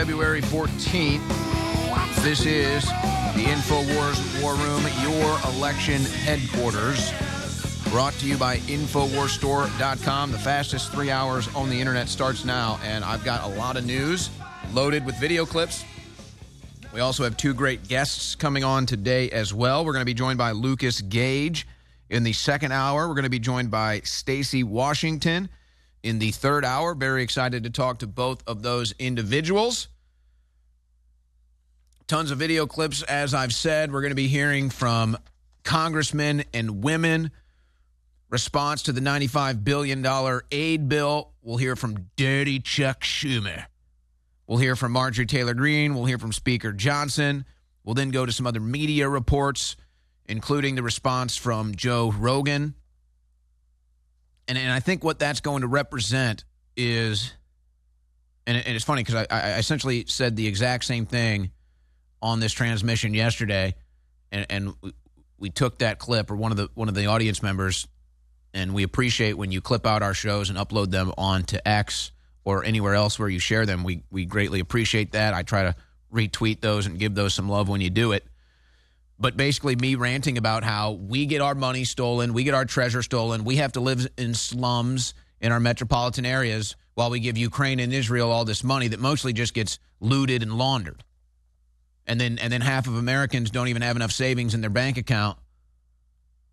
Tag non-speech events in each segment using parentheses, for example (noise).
February 14th. This is the InfoWars War Room, your election headquarters. Brought to you by InfoWarsStore.com. The fastest three hours on the internet starts now, and I've got a lot of news loaded with video clips. We also have two great guests coming on today as well. We're going to be joined by Lucas Gage in the second hour. We're going to be joined by Stacy Washington in the third hour. Very excited to talk to both of those individuals. Tons of video clips, as I've said. We're going to be hearing from congressmen and women. Response to the $95 billion aid bill. We'll hear from Dirty Chuck Schumer. We'll hear from Marjorie Taylor Greene. We'll hear from Speaker Johnson. We'll then go to some other media reports, including the response from Joe Rogan and, and I think what that's going to represent is, and, and it's funny because I, I essentially said the exact same thing on this transmission yesterday, and, and we took that clip or one of the one of the audience members, and we appreciate when you clip out our shows and upload them onto X or anywhere else where you share them. We we greatly appreciate that. I try to retweet those and give those some love when you do it but basically me ranting about how we get our money stolen, we get our treasure stolen, we have to live in slums in our metropolitan areas while we give Ukraine and Israel all this money that mostly just gets looted and laundered. And then and then half of Americans don't even have enough savings in their bank account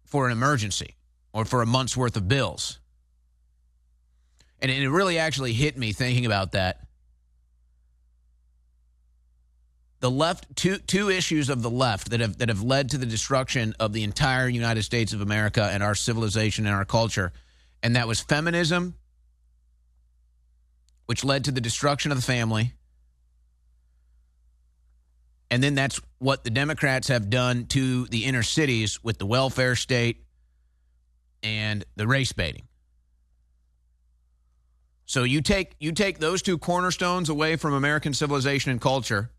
for an emergency or for a month's worth of bills. And it really actually hit me thinking about that. The left two two issues of the left that have that have led to the destruction of the entire United States of America and our civilization and our culture. And that was feminism which led to the destruction of the family and then that's what the Democrats have done to the inner cities with the welfare state and the race baiting so you take you take those two cornerstones away from American civilization and culture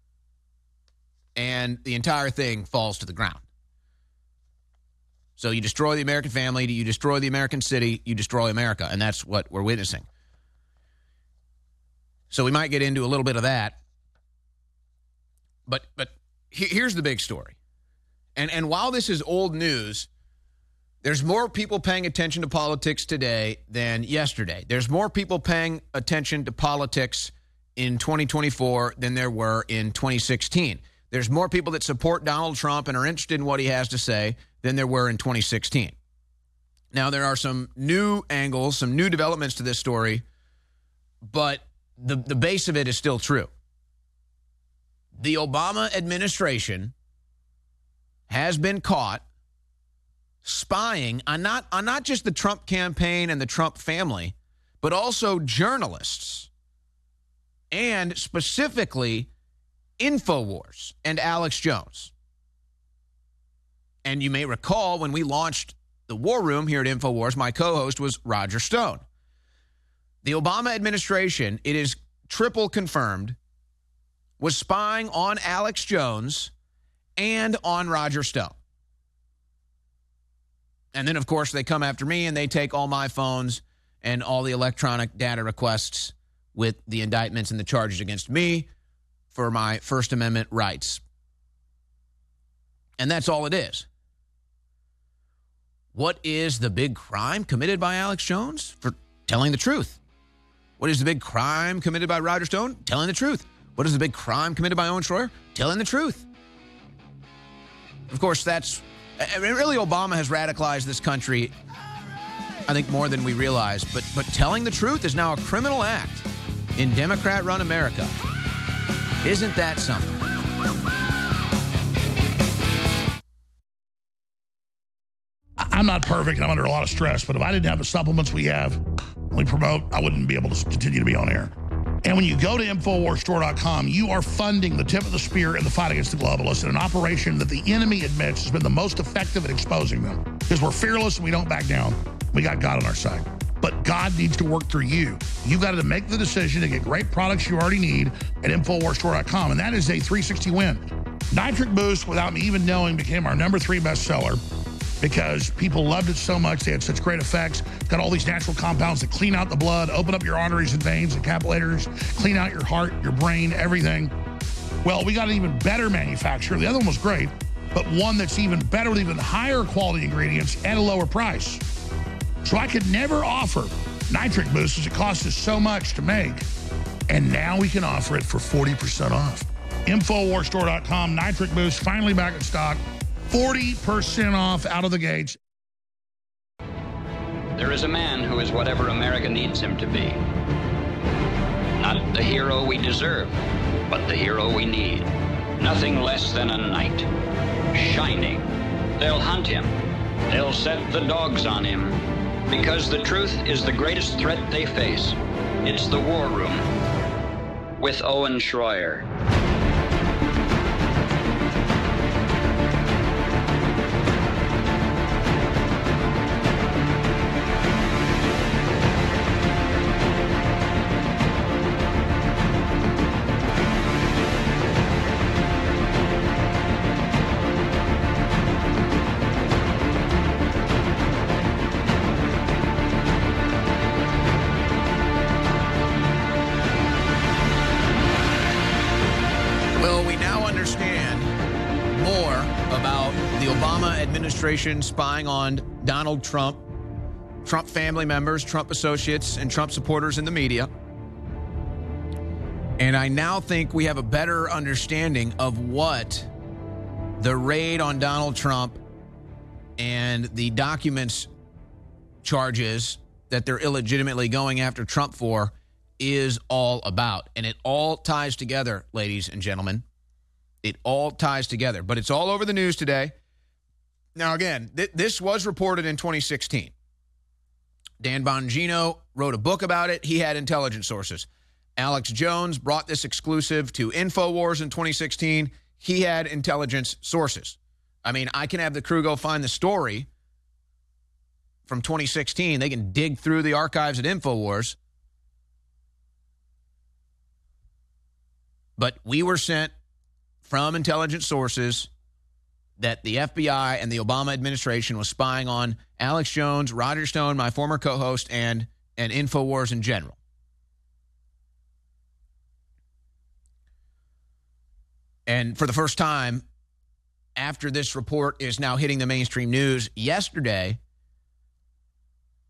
and the entire thing falls to the ground. So you destroy the American family, you destroy the American city, you destroy America, and that's what we're witnessing. So we might get into a little bit of that. But but here's the big story. And and while this is old news, there's more people paying attention to politics today than yesterday. There's more people paying attention to politics in 2024 than there were in 2016. There's more people that support Donald Trump and are interested in what he has to say than there were in 2016. Now, there are some new angles, some new developments to this story, but the, the base of it is still true. The Obama administration has been caught spying on not, on not just the Trump campaign and the Trump family, but also journalists and specifically InfoWars and Alex Jones. And you may recall when we launched the War Room here at InfoWars, my co host was Roger Stone. The Obama administration, it is triple confirmed, was spying on Alex Jones and on Roger Stone. And then, of course, they come after me and they take all my phones and all the electronic data requests with the indictments and the charges against me for my First Amendment rights. And that's all it is. What is the big crime committed by Alex Jones? For telling the truth. What is the big crime committed by Roger Stone? Telling the truth. What is the big crime committed by Owen Schroyer? Telling the truth. Of course, that's really Obama has radicalized this country, I think, more than we realize. But but telling the truth is now a criminal act in Democrat-run America. Isn't that something? I'm not perfect. I'm under a lot of stress, but if I didn't have the supplements we have, we promote, I wouldn't be able to continue to be on air. And when you go to InfoWarsStore.com, you are funding the tip of the spear in the fight against the globalists in an operation that the enemy admits has been the most effective at exposing them. Because we're fearless and we don't back down. We got God on our side but God needs to work through you. You've got to make the decision to get great products you already need at InfoWarsStore.com, and that is a 360 win. Nitric Boost, without me even knowing, became our number three bestseller. Because people loved it so much. They had such great effects. Got all these natural compounds that clean out the blood, open up your arteries and veins and capillaries, clean out your heart, your brain, everything. Well, we got an even better manufacturer. The other one was great, but one that's even better with even higher quality ingredients at a lower price. So I could never offer nitric boost because it cost us so much to make. And now we can offer it for 40% off. Infowarstore.com, nitric boost, finally back in stock. 40% off out of the gates. There is a man who is whatever America needs him to be. Not the hero we deserve, but the hero we need. Nothing less than a knight. Shining. They'll hunt him. They'll set the dogs on him. Because the truth is the greatest threat they face. It's the war room. With Owen Schroyer. Administration spying on Donald Trump, Trump family members, Trump associates, and Trump supporters in the media. And I now think we have a better understanding of what the raid on Donald Trump and the documents charges that they're illegitimately going after Trump for is all about. And it all ties together, ladies and gentlemen. It all ties together. But it's all over the news today. Now, again, th- this was reported in 2016. Dan Bongino wrote a book about it. He had intelligence sources. Alex Jones brought this exclusive to InfoWars in 2016. He had intelligence sources. I mean, I can have the crew go find the story from 2016. They can dig through the archives at InfoWars. But we were sent from intelligence sources that the FBI and the Obama administration was spying on Alex Jones, Roger Stone, my former co-host, and and InfoWars in general. And for the first time, after this report is now hitting the mainstream news, yesterday,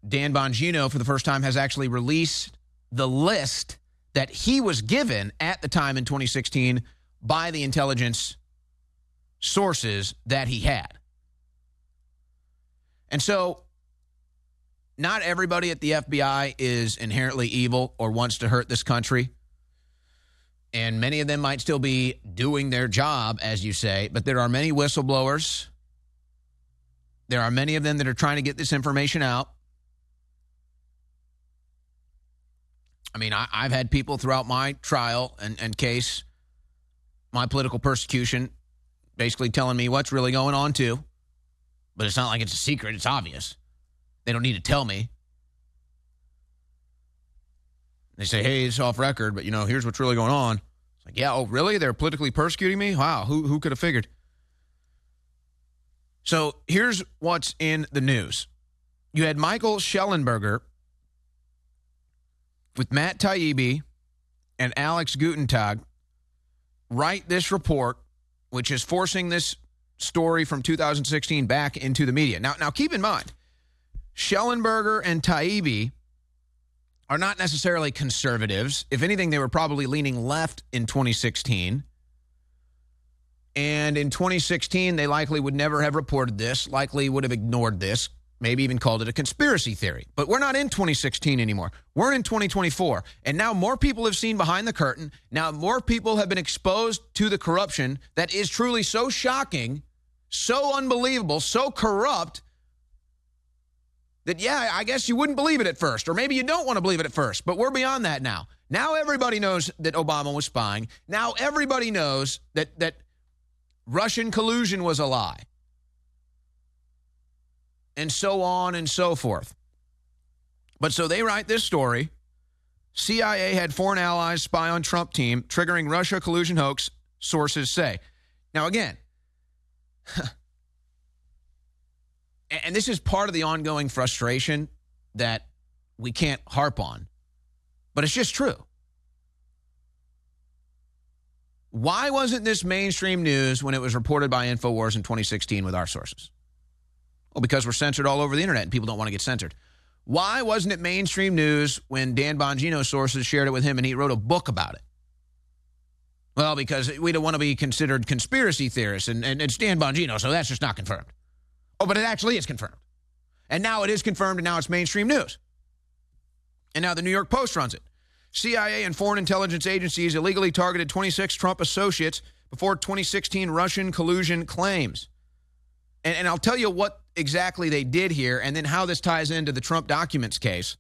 Dan Bongino, for the first time, has actually released the list that he was given at the time in 2016 by the intelligence sources that he had. And so, not everybody at the FBI is inherently evil or wants to hurt this country. And many of them might still be doing their job, as you say, but there are many whistleblowers. There are many of them that are trying to get this information out. I mean, I, have had people throughout my trial and, and case, my political persecution, basically telling me what's really going on, too. But it's not like it's a secret, it's obvious. They don't need to tell me. They say, hey, it's off record, but you know, here's what's really going on. It's like, yeah, oh, really? They're politically persecuting me? Wow, who, who could have figured? So here's what's in the news. You had Michael Shellenberger with Matt Taibbi and Alex Gutentag write this report, which is forcing this story from 2016 back into the media. Now, now keep in mind, Shellenberger and Taibbi are not necessarily conservatives. If anything, they were probably leaning left in 2016. And in 2016, they likely would never have reported this, likely would have ignored this, maybe even called it a conspiracy theory. But we're not in 2016 anymore. We're in 2024. And now more people have seen behind the curtain. Now more people have been exposed to the corruption that is truly so shocking, so unbelievable, so corrupt that, yeah, I guess you wouldn't believe it at first, or maybe you don't want to believe it at first. But we're beyond that now. Now everybody knows that Obama was spying. Now everybody knows that that Russian collusion was a lie and so on and so forth. But so they write this story. CIA had foreign allies spy on Trump team, triggering Russia collusion hoax, sources say. Now, again, (laughs) and this is part of the ongoing frustration that we can't harp on, but it's just true. Why wasn't this mainstream news when it was reported by InfoWars in 2016 with our sources? Well, because we're censored all over the internet and people don't want to get censored. Why wasn't it mainstream news when Dan Bongino's sources shared it with him and he wrote a book about it? Well, because we don't want to be considered conspiracy theorists and, and it's Dan Bongino, so that's just not confirmed. Oh, but it actually is confirmed. And now it is confirmed and now it's mainstream news. And now the New York Post runs it. CIA and foreign intelligence agencies illegally targeted 26 Trump associates before 2016 Russian collusion claims. And, and, I'll tell you what exactly they did here and then how this ties into the Trump documents case.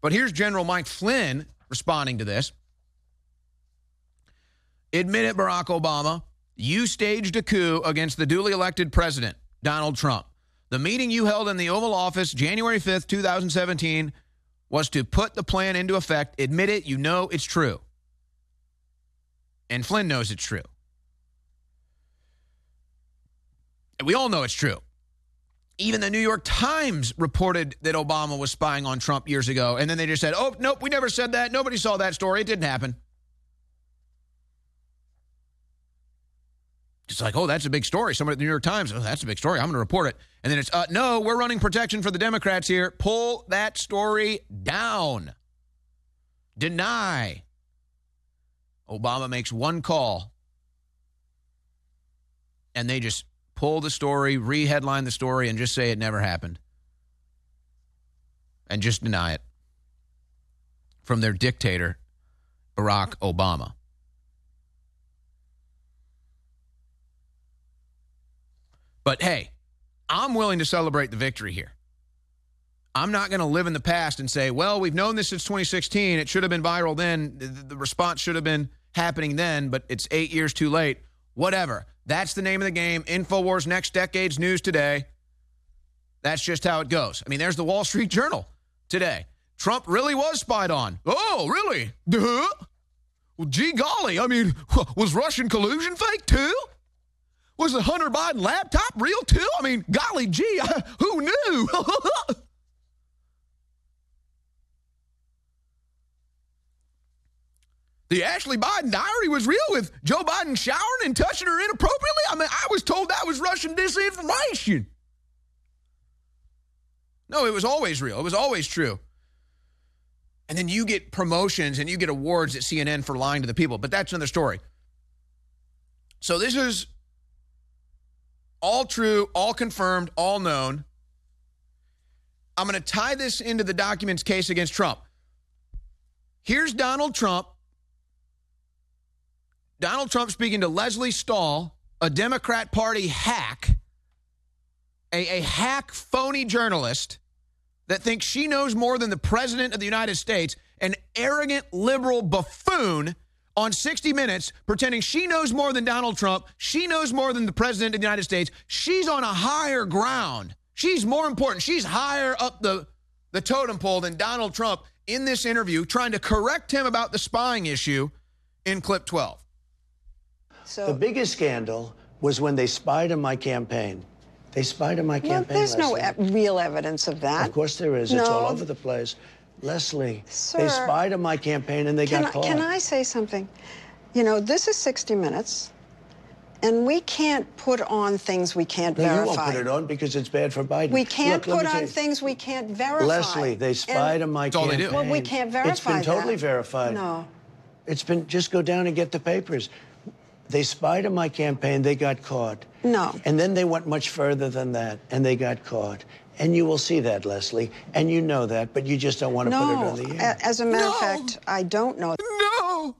But here's General Mike Flynn responding to this. Admit it, Barack Obama. You staged a coup against the duly elected president, Donald Trump. The meeting you held in the Oval Office January 5th, 2017, was to put the plan into effect. Admit it, you know it's true. And Flynn knows it's true. And we all know it's true. Even the New York Times reported that Obama was spying on Trump years ago. And then they just said, oh, nope, we never said that. Nobody saw that story. It didn't happen. It's like, oh, that's a big story. Somebody at the New York Times, oh, that's a big story. I'm going to report it. And then it's, uh, no, we're running protection for the Democrats here. Pull that story down. Deny. Obama makes one call, and they just pull the story, re-headline the story, and just say it never happened, and just deny it from their dictator, Barack Obama. But hey, I'm willing to celebrate the victory here. I'm not going to live in the past and say, well, we've known this since 2016. It should have been viral then. The response should have been happening then, but it's eight years too late. Whatever. That's the name of the game. InfoWars Next Decade's news today. That's just how it goes. I mean, there's the Wall Street Journal today. Trump really was spied on. Oh, really? Duh. Well, gee golly. I mean, (laughs) was Russian collusion fake too? Was the Hunter Biden laptop real too? I mean, golly gee, (laughs) who knew? (laughs) the Ashley Biden diary was real with Joe Biden showering and touching her inappropriately? I mean, I was told that was Russian disinformation. No, it was always real. It was always true. And then you get promotions and you get awards at CNN for lying to the people, but that's another story. So this is all true, all confirmed, all known. I'm going to tie this into the documents case against Trump. Here's Donald Trump. Donald Trump speaking to Lesley Stahl, a Democrat Party hack, a, a hack phony journalist that thinks she knows more than the President of the United States, an arrogant liberal buffoon on 60 Minutes pretending she knows more than Donald Trump. She knows more than the President of the United States. She's on a higher ground. She's more important. She's higher up the, the totem pole than Donald Trump in this interview, trying to correct him about the spying issue in clip 12. So the biggest scandal was when they spied on my campaign. They spied on my well, campaign. There's no e- real evidence of that. Of course there is. No. It's all over the place. Lesley, Sir, they spied on my campaign and they got I, caught. Can I say something? You know, this is 60 Minutes, and we can't put on things we can't no, verify. you won't put it on because it's bad for Biden. We can't Look, put on things we can't verify. Lesley, they spied and, on my That's all they do. Well, we can't verify It's been totally that. verified. No. It's been just go down and get the papers. They spied on my campaign, they got caught. No. And then they went much further than that, and they got caught. And you will see that, Lesley, and you know that, but you just don't want to No. put it on the air. A- As a matter of fact, I don't know. No!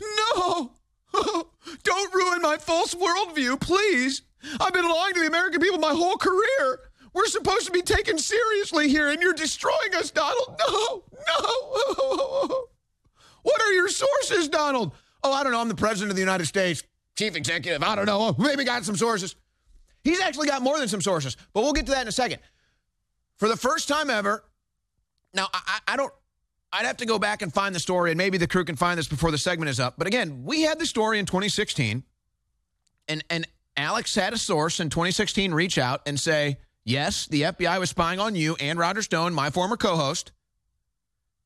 No! (laughs) Don't ruin my false worldview, please. I've been lying to the American people my whole career. We're supposed to be taken seriously here, and you're destroying us, Donald. No, no. (laughs) What are your sources, Donald? Oh, I don't know. I'm the president of the United States, chief executive. I don't know. Oh, maybe got some sources. He's actually got more than some sources, but we'll get to that in a second. For the first time ever, now I, I don't I'd have to go back and find the story, and maybe the crew can find this before the segment is up. But again, we had the story in 2016, and and Alex had a source in 2016 reach out and say, yes, the FBI was spying on you and Roger Stone, my former co host.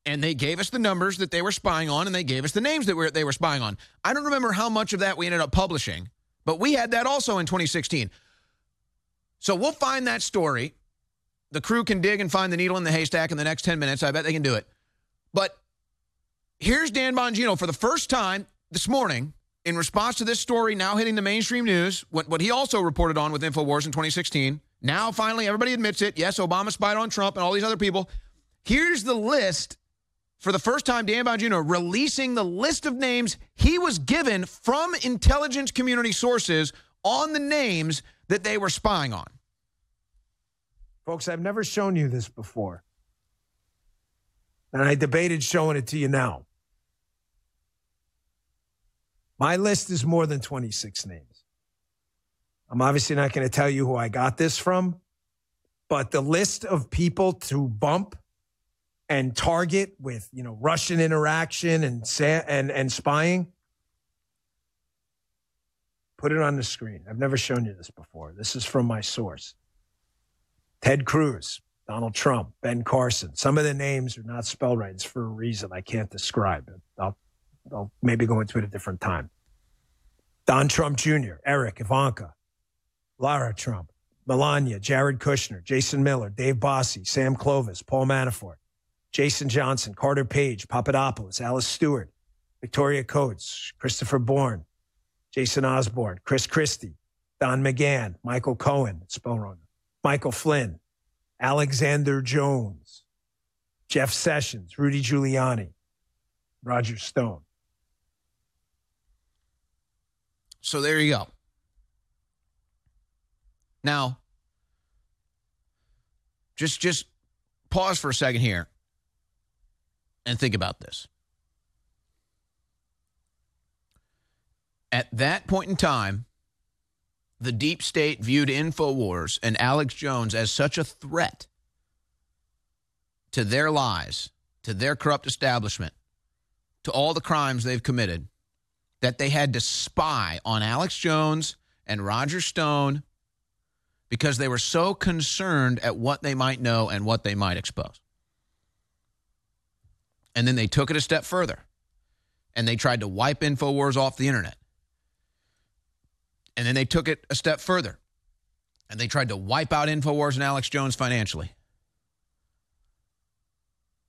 And they gave us the numbers that they were spying on and they gave us the names that were, they were spying on. I don't remember how much of that we ended up publishing, but we had that also in 2016. So we'll find that story. The crew can dig and find the needle in the haystack in the next 10 minutes. I bet they can do it. But here's Dan Bongino for the first time this morning in response to this story now hitting the mainstream news, what, what he also reported on with InfoWars in 2016. Now, finally, everybody admits it. Yes, Obama spied on Trump and all these other people. Here's the list for the first time, Dan Bongino releasing the list of names he was given from intelligence community sources on the names that they were spying on. Folks, I've never shown you this before. And I debated showing it to you now. My list is more than 26 names. I'm obviously not going to tell you who I got this from, but the list of people to bump and target with, you know, Russian interaction and and and spying put it on the screen. I've never shown you this before. This is from my source. Ted Cruz, Donald Trump, Ben Carson. Some of the names are not spelled right. It's for a reason I can't describe. I'll, I'll maybe go into it a different time. Don Trump Jr., Eric, Ivanka, Lara Trump, Melania, Jared Kushner, Jason Miller, Dave Bossie, Sam Clovis, Paul Manafort, Jason Johnson, Carter Page, Papadopoulos, Alice Stewart, Victoria Coates, Christopher Bourne, Jason Osborne, Chris Christie, Don McGahn, Michael Cohen, spell wrong, Michael Flynn, Alexander Jones, Jeff Sessions, Rudy Giuliani, Roger Stone. So there you go. Now, just just pause for a second here and think about this. At that point in time, the deep state viewed InfoWars and Alex Jones as such a threat to their lies, to their corrupt establishment, to all the crimes they've committed, that they had to spy on Alex Jones and Roger Stone because they were so concerned at what they might know and what they might expose. And then they took it a step further and they tried to wipe InfoWars off the internet. And then they took it a step further and they tried to wipe out InfoWars and Alex Jones financially.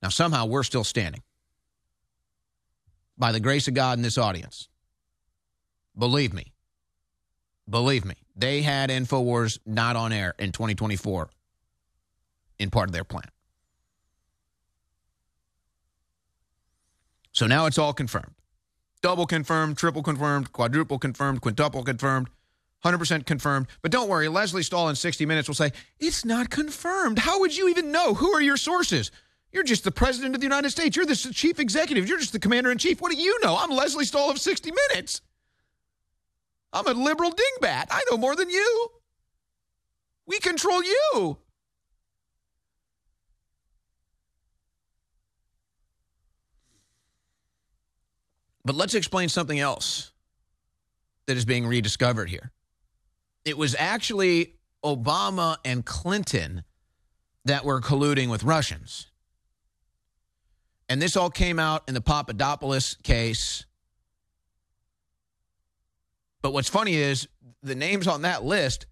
Now, somehow we're still standing by the grace of God in this audience. Believe me. Believe me. They had InfoWars not on air in 2024 in part of their plan. So now it's all confirmed double confirmed, triple confirmed, quadruple confirmed, quintuple confirmed, 100% confirmed. But don't worry, Lesley Stahl in 60 Minutes will say, It's not confirmed. How would you even know? Who are your sources? You're just the president of the United States. You're the chief executive. You're just the commander in chief. What do you know? I'm Lesley Stahl of 60 Minutes. I'm a liberal dingbat. I know more than you. We control you. But let's explain something else that is being rediscovered here. It was actually Obama and Clinton that were colluding with Russians. And this all came out in the Papadopoulos case. But what's funny is the names on that list,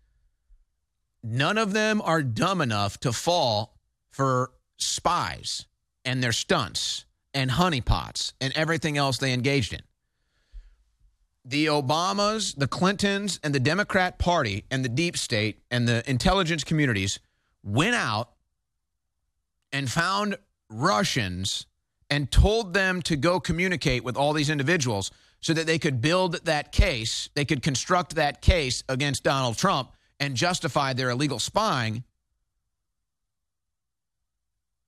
none of them are dumb enough to fall for spies and their stunts and honeypots and everything else they engaged in. The Obamas, the Clintons, and the Democrat Party and the deep state and the intelligence communities went out and found Russians and told them to go communicate with all these individuals so that they could build that case, they could construct that case against Donald Trump and justify their illegal spying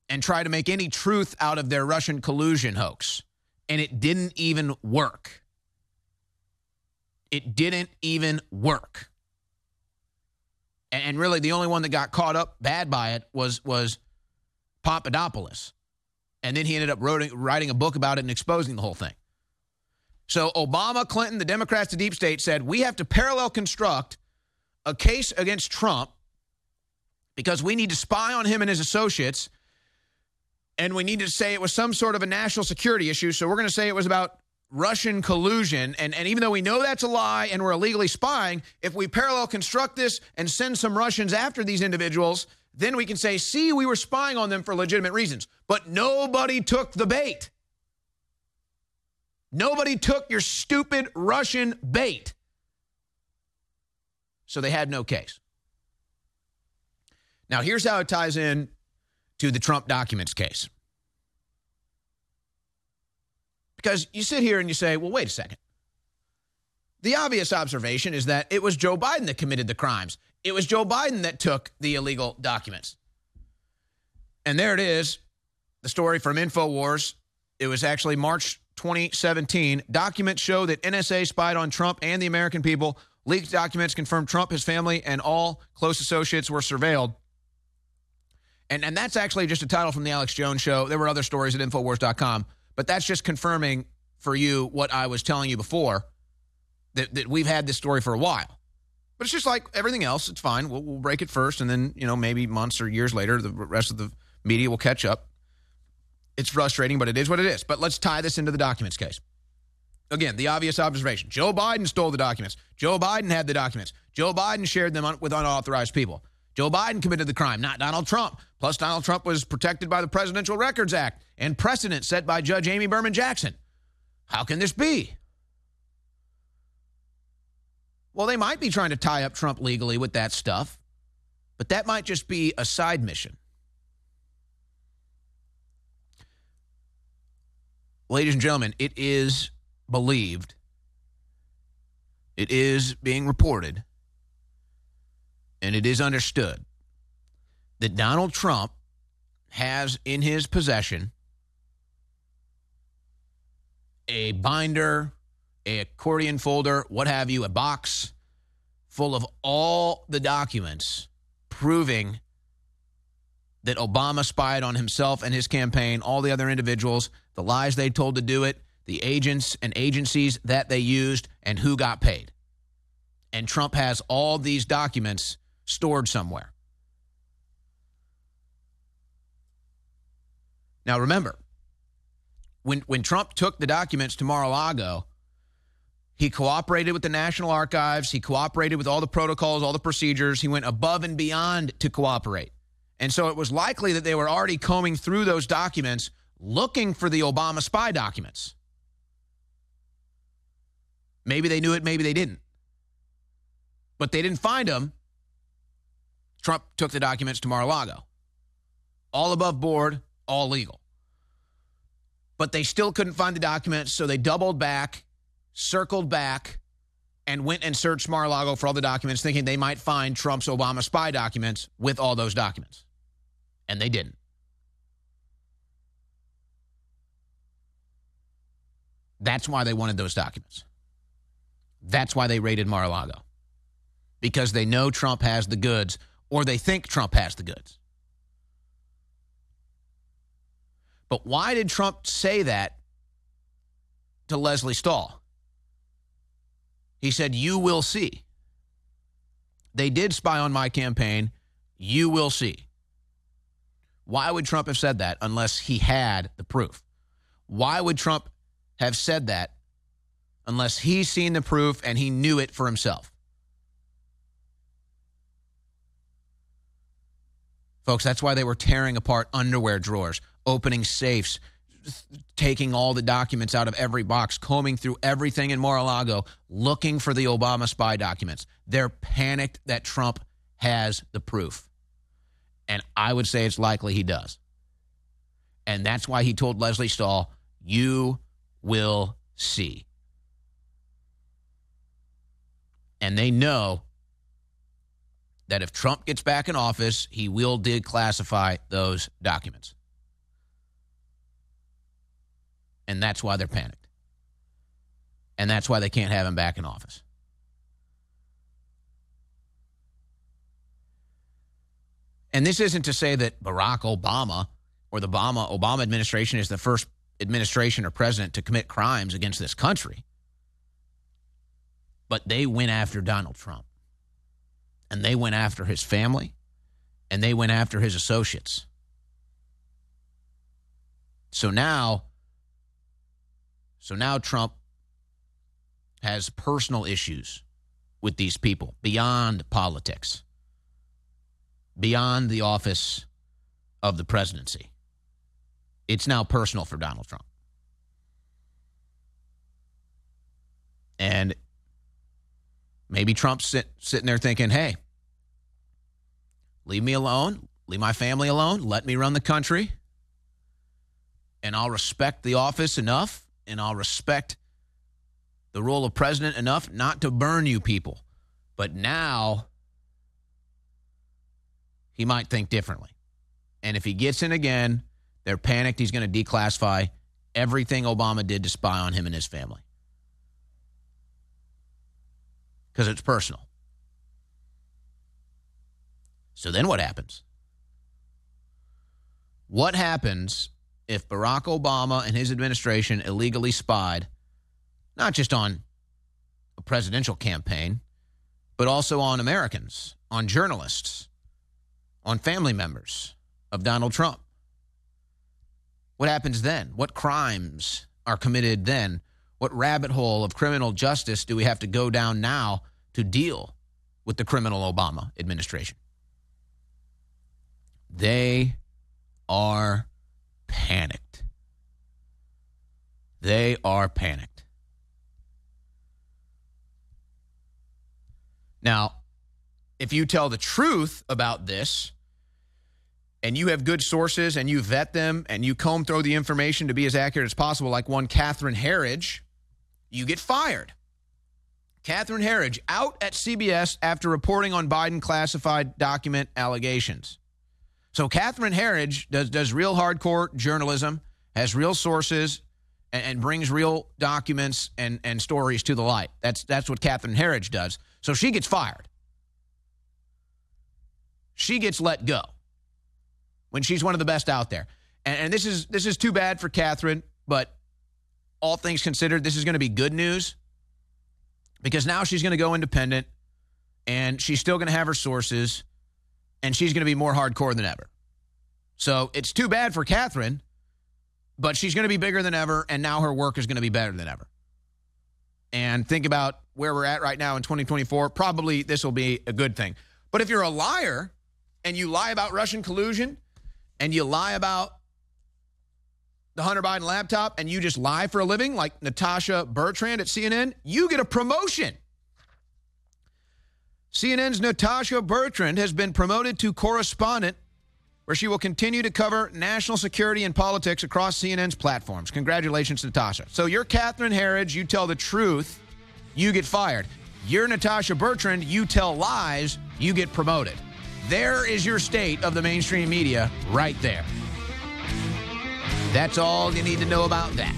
and try to make any truth out of their Russian collusion hoax. And it didn't even work. It didn't even work. And really, the only one that got caught up bad by it was, was Papadopoulos. And then he ended up writing, writing a book about it and exposing the whole thing. So Obama, Clinton, the Democrats, the deep state said we have to parallel construct a case against Trump because we need to spy on him and his associates and we need to say it was some sort of a national security issue. So we're going to say it was about Russian collusion. And, and even though we know that's a lie and we're illegally spying, if we parallel construct this and send some Russians after these individuals, then we can say, see, we were spying on them for legitimate reasons. But nobody took the bait. Nobody took your stupid Russian bait. So they had no case. Now, here's how it ties in to the Trump documents case. Because you sit here and you say, well, wait a second. The obvious observation is that it was Joe Biden that committed the crimes. It was Joe Biden that took the illegal documents. And there it is, the story from InfoWars. It was actually March 2017. Documents show that NSA spied on Trump and the American people. Leaked documents confirm Trump, his family, and all close associates were surveilled. And, and that's actually just a title from the Alex Jones show. There were other stories at Infowars.com, but that's just confirming for you what I was telling you before that, that we've had this story for a while. But it's just like everything else. It's fine. We'll, we'll break it first, and then, you know, maybe months or years later, the rest of the media will catch up. It's frustrating, but it is what it is. But let's tie this into the documents case. Again, the obvious observation Joe Biden stole the documents. Joe Biden had the documents. Joe Biden shared them with unauthorized people. Joe Biden committed the crime, not Donald Trump. Plus, Donald Trump was protected by the Presidential Records Act and precedent set by Judge Amy Berman Jackson. How can this be? Well, they might be trying to tie up Trump legally with that stuff, but that might just be a side mission. Ladies and gentlemen, it is believed, it is being reported and it is understood that Donald Trump has in his possession a binder, a accordion folder, what have you, a box full of all the documents proving that Obama spied on himself and his campaign, all the other individuals, the lies they told to do it, the agents and agencies that they used, and who got paid. And Trump has all these documents stored somewhere. Now, remember, when, when Trump took the documents to Mar a Lago, he cooperated with the National Archives. He cooperated with all the protocols, all the procedures. He went above and beyond to cooperate. And so it was likely that they were already combing through those documents looking for the Obama spy documents. Maybe they knew it, maybe they didn't. But they didn't find them Trump took the documents to Mar a Lago. All above board, all legal. But they still couldn't find the documents, so they doubled back, circled back, and went and searched Mar a Lago for all the documents, thinking they might find Trump's Obama spy documents with all those documents. And they didn't. That's why they wanted those documents. That's why they raided Mar a Lago. Because they know Trump has the goods or they think Trump has the goods. But why did Trump say that to Lesley Stahl? He said, You will see. They did spy on my campaign. You will see. Why would Trump have said that unless he had the proof? Why would Trump have said that unless he's seen the proof and he knew it for himself? Folks, that's why they were tearing apart underwear drawers, opening safes, taking all the documents out of every box, combing through everything in Mar a Lago, looking for the Obama spy documents. They're panicked that Trump has the proof. And I would say it's likely he does. And that's why he told Lesley Stahl, You will see. And they know that if Trump gets back in office, he will declassify those documents. And that's why they're panicked. And that's why they can't have him back in office. And this isn't to say that Barack Obama or the Obama Obama administration is the first administration or president to commit crimes against this country. But they went after Donald Trump. And they went after his family and they went after his associates. So now so now Trump has personal issues with these people beyond politics, beyond the office of the presidency. It's now personal for Donald Trump. And maybe Trump's sit, sitting there thinking, hey, leave me alone, leave my family alone, let me run the country, and I'll respect the office enough and I'll respect the role of president enough not to burn you people. But now he might think differently. And if he gets in again, they're panicked he's going to declassify everything Obama did to spy on him and his family. Because it's personal. So then what happens? What happens if Barack Obama and his administration illegally spied, not just on a presidential campaign, but also on Americans, on journalists, on family members of Donald Trump? What happens then? What crimes are committed then? What rabbit hole of criminal justice do we have to go down now to deal with the criminal Obama administration? They are panicked. They are panicked. Now, if you tell the truth about this and you have good sources and you vet them and you comb through the information to be as accurate as possible, like one Catherine Herridge, you get fired. Catherine Herridge out at CBS after reporting on Biden classified document allegations. So Catherine Herridge does does real hardcore journalism, has real sources, and, and, brings real documents and, and stories to the light. That's that's what Catherine Herridge does. So she gets fired. She gets let go when she's one of the best out there. And, and this is this is too bad for Catherine, but all things considered, this is going to be good news because now she's going to go independent and she's still going to have her sources and she's going to be more hardcore than ever. So it's too bad for Catherine, but she's going to be bigger than ever, and now her work is going to be better than ever. And think about where we're at right now in 2024. Probably this will be a good thing. But if you're a liar and you lie about Russian collusion and you lie about the Hunter Biden laptop and you just lie for a living, like Natasha Bertrand at CNN, you get a promotion. CNN's Natasha Bertrand has been promoted to correspondent, where she will continue to cover national security and politics across CNN's platforms. Congratulations, Natasha. So you're Catherine Herridge, you tell the truth, you get fired. You're Natasha Bertrand, you tell lies, you get promoted. There is your state of the mainstream media right there. That's all you need to know about that.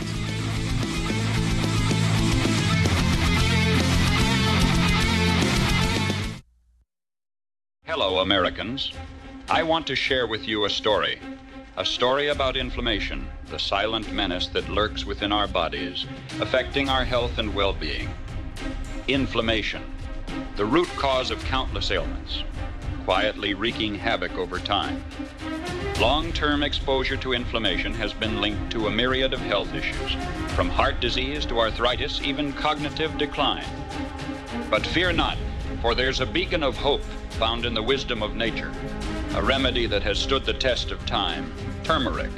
Hello, Americans. I want to share with you a story. A story about inflammation, the silent menace that lurks within our bodies, affecting our health and well being. Inflammation, the root cause of countless ailments, quietly wreaking havoc over time. Long term exposure to inflammation has been linked to a myriad of health issues, from heart disease to arthritis, even cognitive decline. But fear not, for there's a beacon of hope found in the wisdom of nature, a remedy that has stood the test of time turmeric.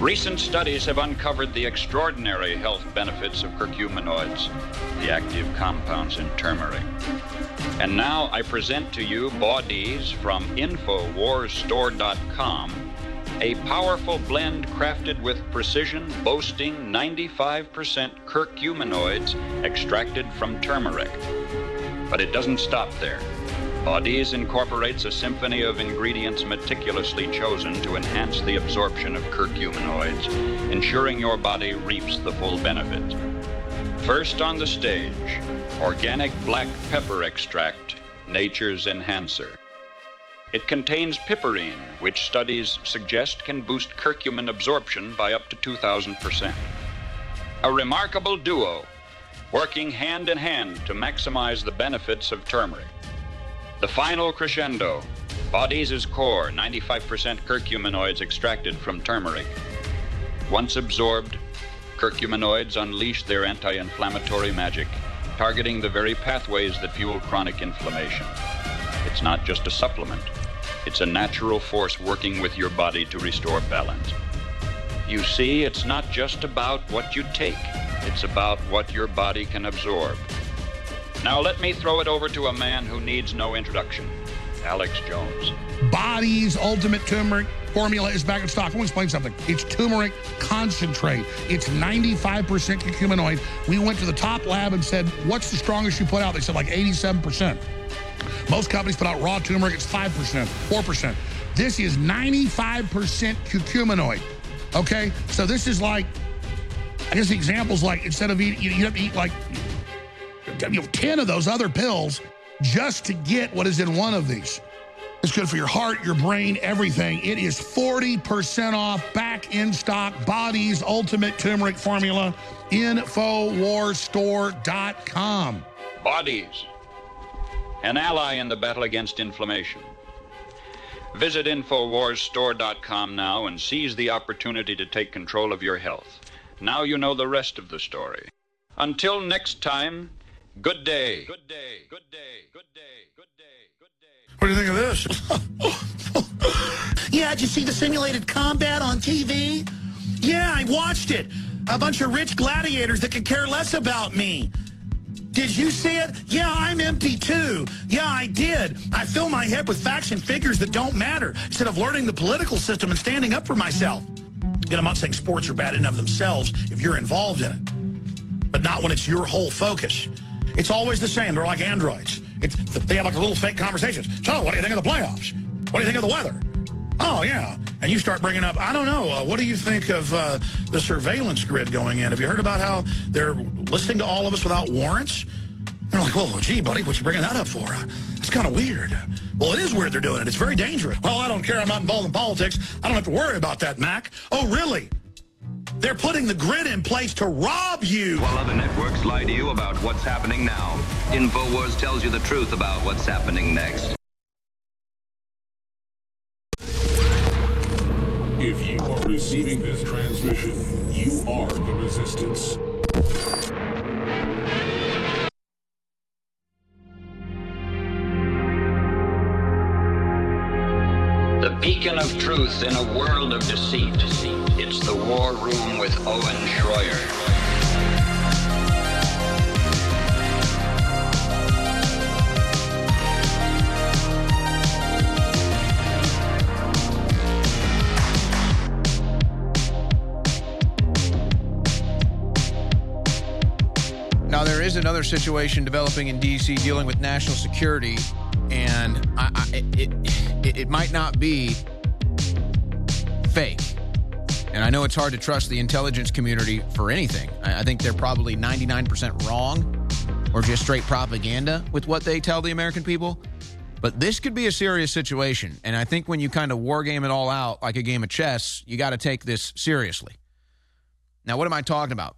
Recent studies have uncovered the extraordinary health benefits of curcuminoids, the active compounds in turmeric. And now I present to you Bodies from InfoWarsStore.com, a powerful blend crafted with precision, boasting 95% curcuminoids extracted from turmeric. But it doesn't stop there. Bodies incorporates a symphony of ingredients meticulously chosen to enhance the absorption of curcuminoids, ensuring your body reaps the full benefit. First on the stage, organic black pepper extract, nature's enhancer. It contains piperine, which studies suggest can boost curcumin absorption by up to 2,000%. A remarkable duo, working hand in hand to maximize the benefits of turmeric. The final crescendo. Bodies' core, 95% curcuminoids extracted from turmeric. Once absorbed, curcuminoids unleash their anti inflammatory magic, targeting the very pathways that fuel chronic inflammation. It's not just a supplement, it's a natural force working with your body to restore balance. You see, it's not just about what you take, it's about what your body can absorb. Now let me throw it over to a man who needs no introduction Alex Jones. Bodease ultimate turmeric formula is back in stock. Let me explain something. It's turmeric concentrate. It's 95% curcuminoid. We went to the top lab and said, what's the strongest you put out? They said like 87%. Most companies put out raw turmeric, it's 5%, 4%. This is 95% curcuminoid. Okay? So this is like, I guess the example's like instead of eating, you have to eat like you know, 10 of those other pills just to get what is in one of these. It's good for your heart, your brain, everything. It is 40% off, back in stock, Bodease Ultimate Turmeric Formula, InfoWarsStore.com. Bodease, an ally in the battle against inflammation. Visit InfoWarsStore.com now and seize the opportunity to take control of your health. Now you know the rest of the story. Until next time, good day. Good day. Good day. Good day. Good day. Good day. What do you think of this? (laughs) Yeah, did you see the simulated combat on TV? Yeah, I watched it. A bunch of rich gladiators that could care less about me. Did you see it? Yeah, I'm empty too. Yeah, I did. I fill my head with facts and figures that don't matter instead of learning the political system and standing up for myself. And I'm not saying sports are bad in and of themselves if you're involved in it, but not when it's your whole focus. It's always the same. They're like androids. It's, they have like a little fake conversations. So, what do you think of the playoffs? What do you think of the weather? Oh, yeah. And you start bringing up, I don't know, uh, what do you think of uh, the surveillance grid going in? Have you heard about how they're listening to all of us without warrants? They're like, well, gee, buddy, what you bringing that up for? Uh, it's kind of weird. Well, it is weird they're doing it. It's very dangerous. Well, I don't care. I'm not involved in politics. I don't have to worry about that, Mac. Oh, really? They're putting the grid in place to rob you. While other networks lie to you about what's happening now, InfoWars tells you the truth about what's happening next. If you are receiving this transmission, you are the resistance. Beacon of truth in a world of deceit. It's the War Room with Owen Schroyer. Now, there is another situation developing in D.C. dealing with national security, and I, I, it, it, it might not be fake. And I know it's hard to trust the intelligence community for anything. I, I think they're probably 99% wrong or just straight propaganda with what they tell the American people. But this could be a serious situation. And I think when you kind of war game it all out like a game of chess, you got to take this seriously. Now, what am I talking about?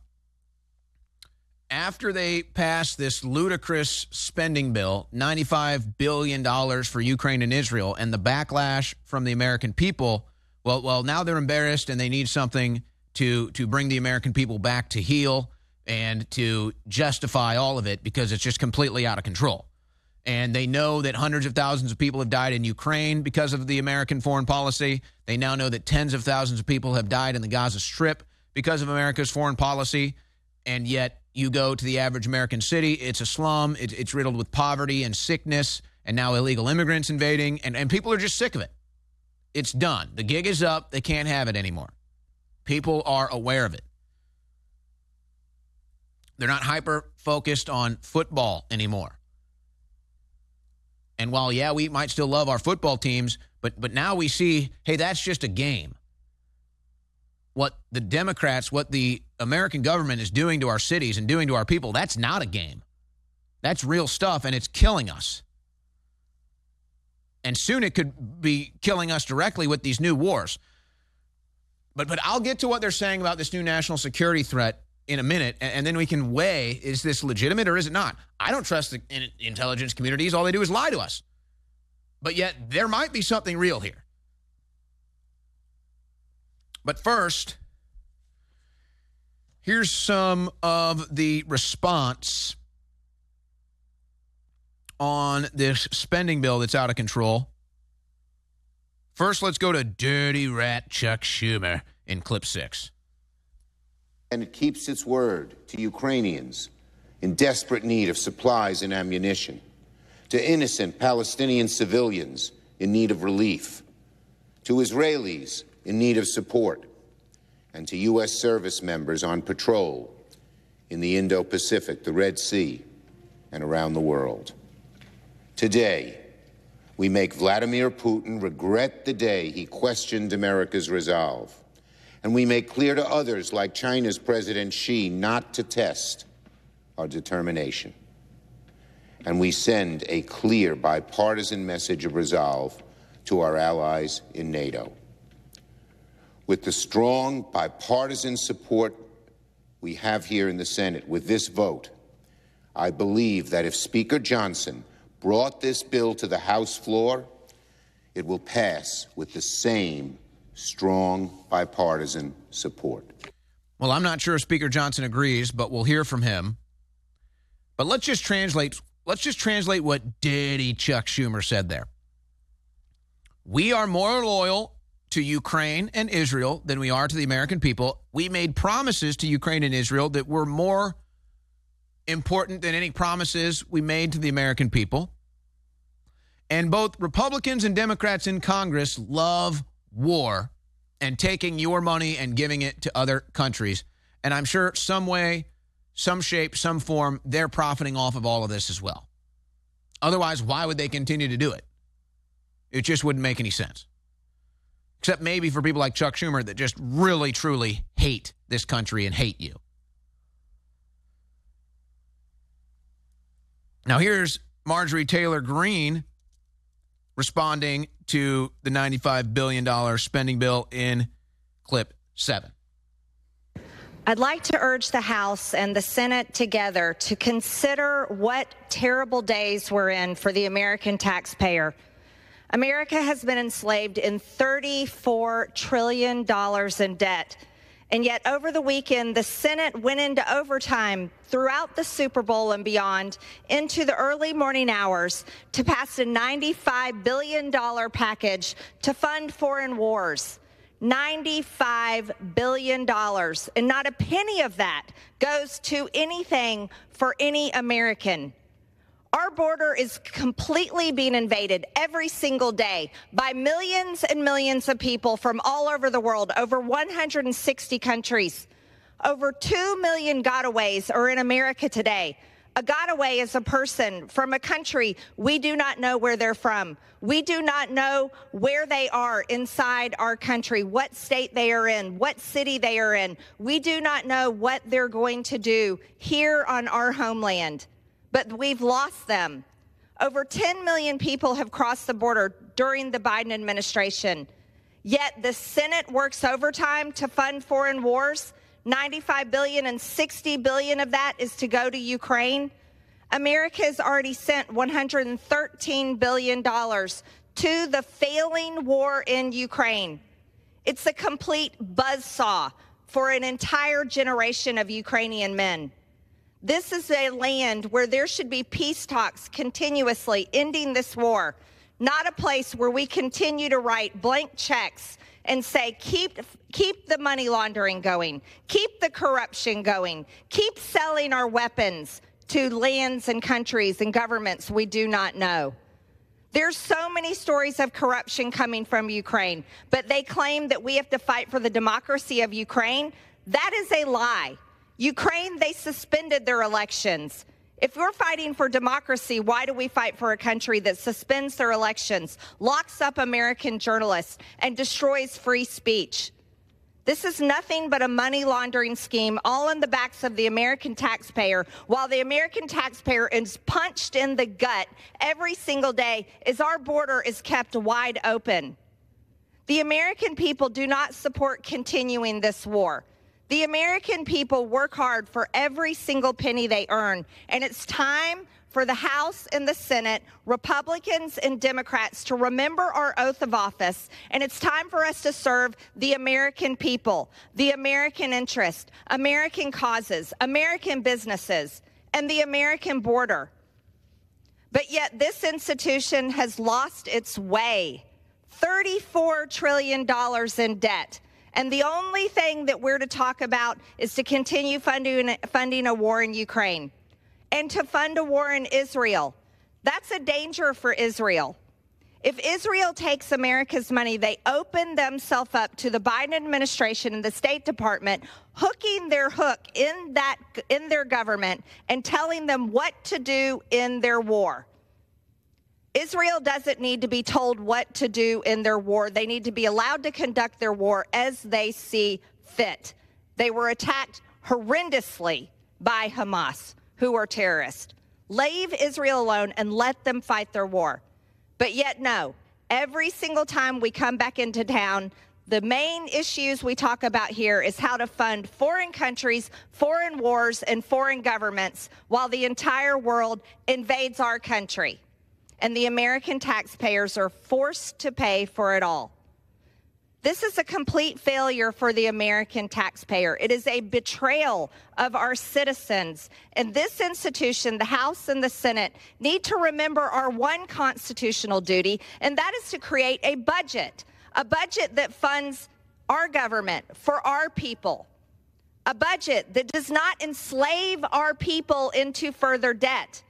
After they passed this ludicrous spending bill, $95 billion for Ukraine and Israel, and the backlash from the American people, well, well, now they're embarrassed and they need something to, to bring the American people back to heel and to justify all of it because it's just completely out of control. And they know that hundreds of thousands of people have died in Ukraine because of the American foreign policy. They now know that tens of thousands of people have died in the Gaza Strip because of America's foreign policy. And yet, you go to the average American city, it's a slum, it, it's riddled with poverty and sickness, and now illegal immigrants invading, and, and people are just sick of it. It's done. The gig is up. They can't have it anymore. People are aware of it. They're not hyper focused on football anymore. And while, yeah, we might still love our football teams, but, but now we see, hey, that's just a game what the Democrats, what the American government is doing to our cities and doing to our people, that's not a game. That's real stuff, and it's killing us. And soon it could be killing us directly with these new wars. But but I'll get to what they're saying about this new national security threat in a minute, and, and then we can weigh is this legitimate or is it not? I don't trust the in- intelligence communities. All they do is lie to us. But yet, there might be something real here. But first, here's some of the response on this spending bill that's out of control. First, let's go to dirty rat Chuck Schumer in clip six. And it keeps its word to Ukrainians in desperate need of supplies and ammunition, to innocent Palestinian civilians in need of relief, to Israelis in need of support, and to U.S. service members on patrol in the Indo Pacific, the Red Sea, and around the world. Today, we make Vladimir Putin regret the day he questioned America's resolve. And we make clear to others, like China's President Xi, not to test our determination. And we send a clear bipartisan message of resolve to our allies in NATO. With the strong bipartisan support we have here in the Senate with this vote, I believe that if Speaker Johnson brought this bill to the House floor, it will pass with the same strong bipartisan support. Well, I'm not sure if Speaker Johnson agrees, but we'll hear from him. But let's just translate let's just translate what Daddy Chuck Schumer said there. We are more loyal to Ukraine and Israel than we are to the American people. We made promises to Ukraine and Israel that were more important than any promises we made to the American people. And both Republicans and Democrats in Congress love war and taking your money and giving it to other countries. And I'm sure some way, some shape, some form, they're profiting off of all of this as well. Otherwise, why would they continue to do it? It just wouldn't make any sense. Except maybe for people like Chuck Schumer that just really, truly hate this country and hate you. Now, here's Marjorie Taylor Greene responding to the $95 billion spending bill in clip seven. I'd like to urge the House and the Senate together to consider what terrible days we're in for the American taxpayer. America has been enslaved in $34 trillion in debt. And yet, over the weekend, the Senate went into overtime throughout the Super Bowl and beyond into the early morning hours to pass a $95 billion package to fund foreign wars. $95 billion. And not a penny of that goes to anything for any American. Our border is completely being invaded every single day by millions and millions of people from all over the world, over 160 countries. Over 2 million gotaways are in America today. A gotaway is a person from a country we do not know where they're from. We do not know where they are inside our country, what state they are in, what city they are in. We do not know what they're going to do here on our homeland but we've lost them. Over 10 million people have crossed the border during the Biden administration. Yet the Senate works overtime to fund foreign wars. 95 billion and 60 billion of that is to go to Ukraine. America has already sent 113 billion dollars to the failing war in Ukraine. It's a complete buzzsaw for an entire generation of Ukrainian men. This is a land where there should be peace talks continuously, ending this war, not a place where we continue to write blank checks and say, keep, keep the money laundering going, keep the corruption going, keep selling our weapons to lands and countries and governments we do not know. There's so many stories of corruption coming from Ukraine, but they claim that we have to fight for the democracy of Ukraine. That is a lie. Ukraine, they suspended their elections. If we're fighting for democracy, why do we fight for a country that suspends their elections, locks up American journalists, and destroys free speech? This is nothing but a money laundering scheme, all on the backs of the American taxpayer, while the American taxpayer is punched in the gut every single day as our border is kept wide open. The American people do not support continuing this war. The American people work hard for every single penny they earn, and it's time for the House and the Senate, Republicans and Democrats, to remember our oath of office. And it's time for us to serve the American people, the American interest, American causes, American businesses, and the American border. But yet, this institution has lost its way $34 trillion in debt. And the only thing that we're to talk about is to continue funding, funding a war in Ukraine and to fund a war in Israel. That's a danger for Israel. If Israel takes America's money, they open themselves up to the Biden administration and the State Department hooking their hook in that in their government and telling them what to do in their war. Israel doesn't need to be told what to do in their war. They need to be allowed to conduct their war as they see fit. They were attacked horrendously by Hamas who are terrorists. Leave Israel alone and let them fight their war. But yet, no, every single time we come back into town, the main issues we talk about here is how to fund foreign countries, foreign wars, and foreign governments while the entire world invades our country. And the American taxpayers are forced to pay for it all. This is a complete failure for the American taxpayer. It is a betrayal of our citizens. And this institution, the House and the Senate, need to remember our one constitutional duty, and that is to create a budget, a budget that funds our government for our people, a budget that does not enslave our people into further debt.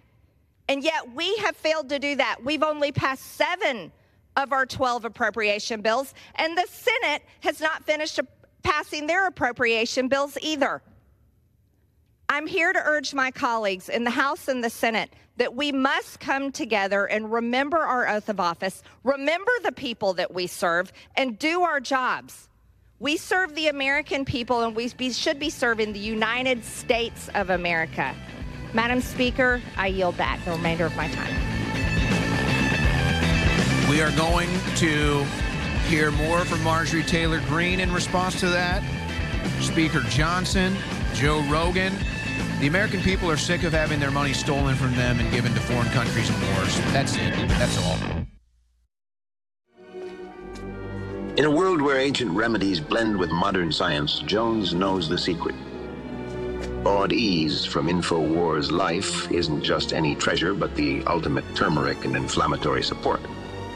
And yet we have failed to do that. We've only passed seven of our 12 appropriation bills, and the Senate has not finished passing their appropriation bills either. I'm here to urge my colleagues in the House and the Senate that we must come together and remember our oath of office, remember the people that we serve, and do our jobs. We serve the American people, and we should be serving the United States of America. Madam Speaker, I yield back the remainder of my time. We are going to hear more from Marjorie Taylor Greene in response to that. Speaker Johnson, Joe Rogan. The American people are sick of having their money stolen from them and given to foreign countries and wars. That's it. That's all. In a world where ancient remedies blend with modern science, Jones knows the secret. Bodease from InfoWars Life isn't just any treasure, but the ultimate turmeric and inflammatory support.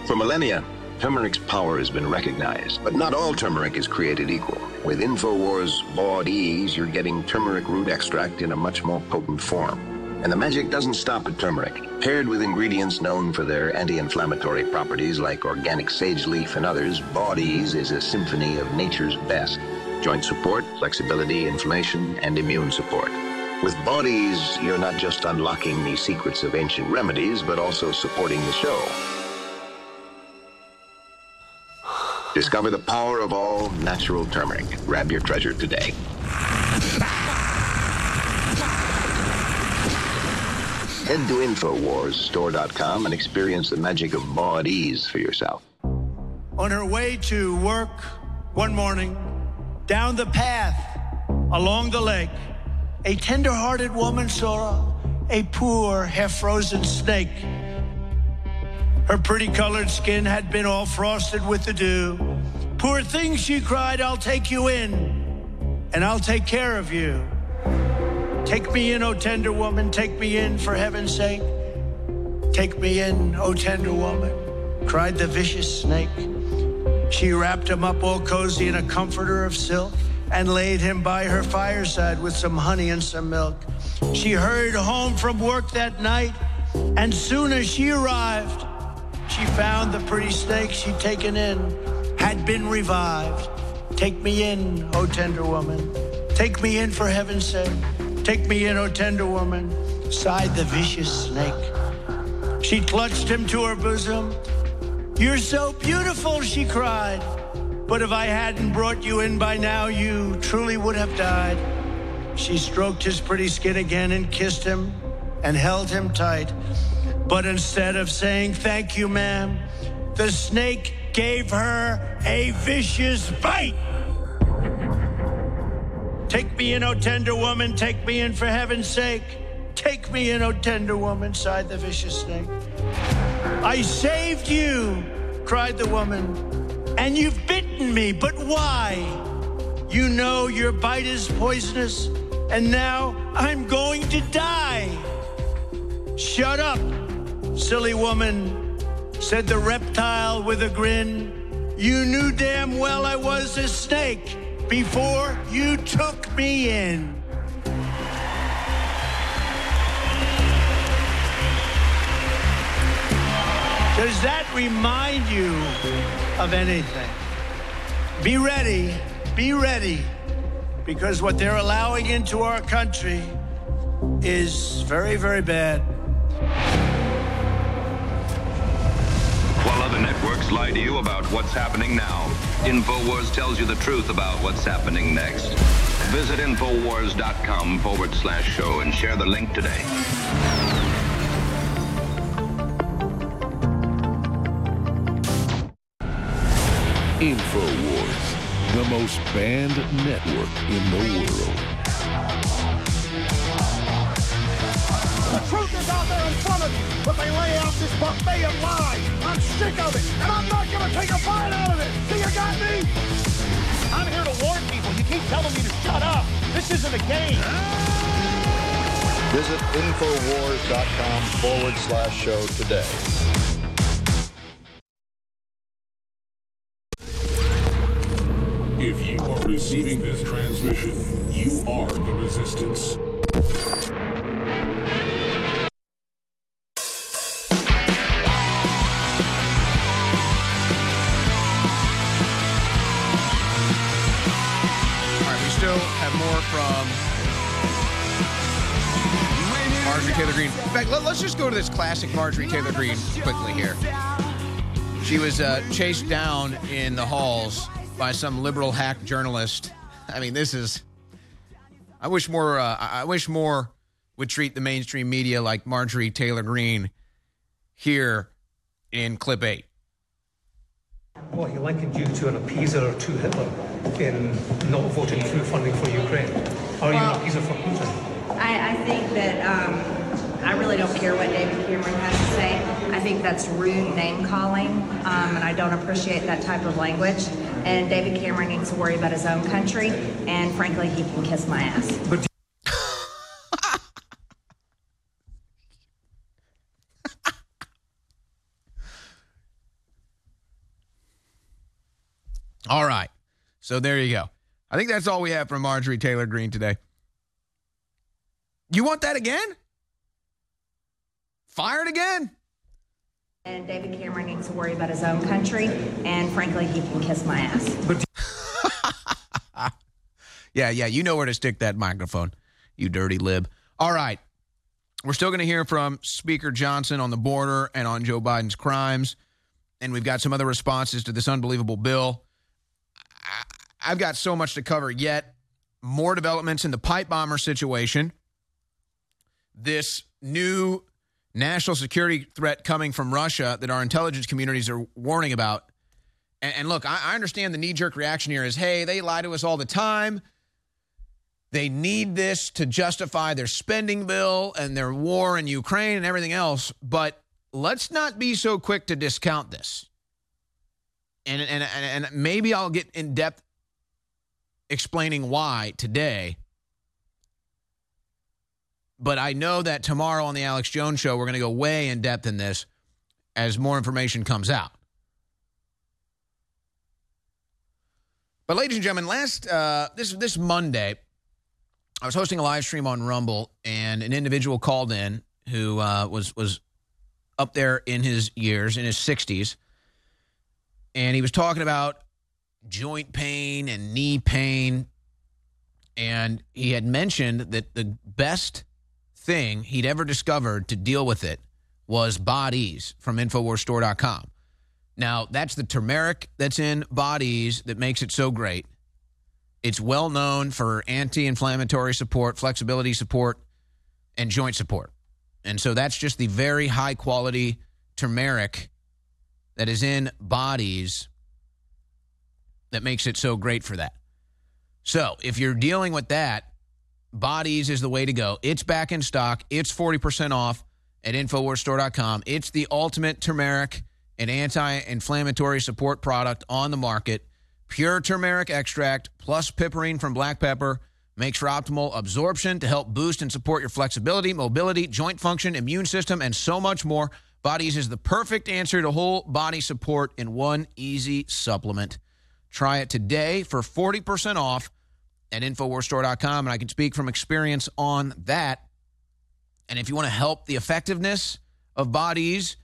For millennia, turmeric's power has been recognized, but not all turmeric is created equal. With InfoWars Bodease, you're getting turmeric root extract in a much more potent form. And the magic doesn't stop at turmeric. Paired with ingredients known for their anti-inflammatory properties like organic sage leaf and others, Bodease is a symphony of nature's best. Joint support, flexibility, inflammation, and immune support. With Bodease, you're not just unlocking the secrets of ancient remedies, but also supporting the show. Discover the power of all natural turmeric. Grab your treasure today. Head to InfoWarsStore.com and experience the magic of Bodease for yourself. On her way to work one morning, down the path, along the lake, a tender-hearted woman saw a poor, half-frozen snake her pretty colored skin had been all frosted with the dew. Poor thing, she cried, I'll take you in, and I'll take care of you. Take me in, O tender woman, take me in for heaven's sake. Take me in, O tender woman, cried the vicious snake. She wrapped him up all cozy in a comforter of silk and laid him by her fireside with some honey and some milk. She hurried home from work that night, and soon as she arrived, she found the pretty snake she'd taken in had been revived. Take me in, O tender woman. Take me in for heaven's sake. Take me in, O tender woman, sighed the vicious snake. She clutched him to her bosom. You're so beautiful, she cried. But if I hadn't brought you in by now, you truly would have died. She stroked his pretty skin again and kissed him and held him tight. But instead of saying, Thank you, ma'am, the snake gave her a vicious bite. Take me in, oh tender woman, take me in for heaven's sake. Take me in, O tender woman, sighed the vicious snake. I saved you, cried the woman, and you've bitten me, but why? You know your bite is poisonous, and now I'm going to die. Shut up, silly woman, said the reptile with a grin. You knew damn well I was a snake before you took me in. Does that remind you of anything? Be ready, be ready, because what they're allowing into our country is very, very bad. While other networks lie to you about what's happening now, InfoWars tells you the truth about what's happening next. Visit Infowars.com forward slash show and share the link today. InfoWars, the most banned network in the world. The truth is out there in front of you, but they lay out this buffet of lies. I'm sick of it, and I'm not going to take a bite out of it. So you got me? I'm here to warn people. You keep telling me to shut up. This isn't a game. Visit Infowars.com forward slash show today. Receiving this transmission, you are the resistance. We still have more from Marjorie Taylor Greene. In fact, let, us just go to this classic Marjorie Taylor Greene quickly here. She was uh, chased down in the halls by some liberal hack journalist. I mean, this is. I wish more. Uh, I I wish more would treat the mainstream media like Marjorie Taylor Greene here in clip eight. Well, he likened you to an appeaser or to Hitler in not voting through funding for Ukraine. Are you Well- an appeaser for Putin? I, I think that um, I really don't care what David Cameron has to say. I think that's rude name calling, um, and I don't appreciate that type of language. And David Cameron needs to worry about his own country, and frankly, he can kiss my ass. (laughs) All right. So there you go. I think that's all we have from Marjorie Taylor Greene today. You want that again? Fired again? And David Cameron needs to worry about his own country, and frankly, he can kiss my ass. (laughs) Yeah, yeah, you know where to stick that microphone, you dirty lib. All right. We're still going to hear from Speaker Johnson on the border and on Joe Biden's crimes. And we've got some other responses to this unbelievable bill. I've got so much to cover yet. More developments in the pipe bomber situation. This new national security threat coming from Russia that our intelligence communities are warning about. And, and look, I, I understand the knee jerk reaction here is hey, they lie to us all the time. They need this to justify their spending bill and their war in Ukraine and everything else. But let's not be so quick to discount this. And, and, and, and maybe I'll get in depth explaining why today. But I know that tomorrow on the Alex Jones show, we're going to go way in depth in this as more information comes out. But ladies and gentlemen, last uh, this this Monday, I was hosting a live stream on Rumble, and an individual called in who uh, was was up there in his years, in his sixties, and he was talking about joint pain and knee pain, and he had mentioned that the best thing he'd ever discovered to deal with it was Bodease from InfoWarsStore.com. Now, that's the turmeric that's in Bodease that makes it so great. It's well known for anti inflammatory support, flexibility support, and joint support. And so that's just the very high quality turmeric that is in Bodies that makes it so great for that. So if you're dealing with that, Bodease is the way to go. It's back in stock. It's 40% off at InfoWarsStore.com. It's the ultimate turmeric and anti inflammatory support product on the market. Pure turmeric extract plus piperine from black pepper makes for optimal absorption to help boost and support your flexibility, mobility, joint function, immune system, and so much more. Bodease is the perfect answer to whole body support in one easy supplement. Try it today for 40% off at InfoWarsStore.com, and I can speak from experience on that. And if you want to help the effectiveness of Bodease,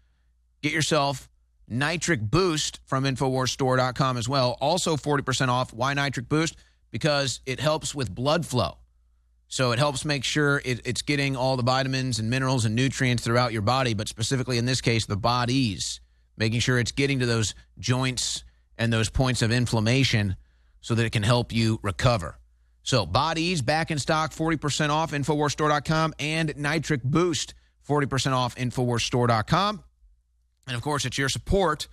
get yourself Nitric Boost from InfoWarsStore.com as well. Also 40% off. Why Nitric Boost? Because it helps with blood flow. So it helps make sure it, it's getting all the vitamins and minerals and nutrients throughout your body, but specifically in this case, the Bodease, making sure it's getting to those joints and those points of inflammation so that it can help you recover. So Bodease back in stock, 40% off, InfoWarsStore.com, and Nitric Boost, 40% off, InfoWarsStore.com. And of course, it's your support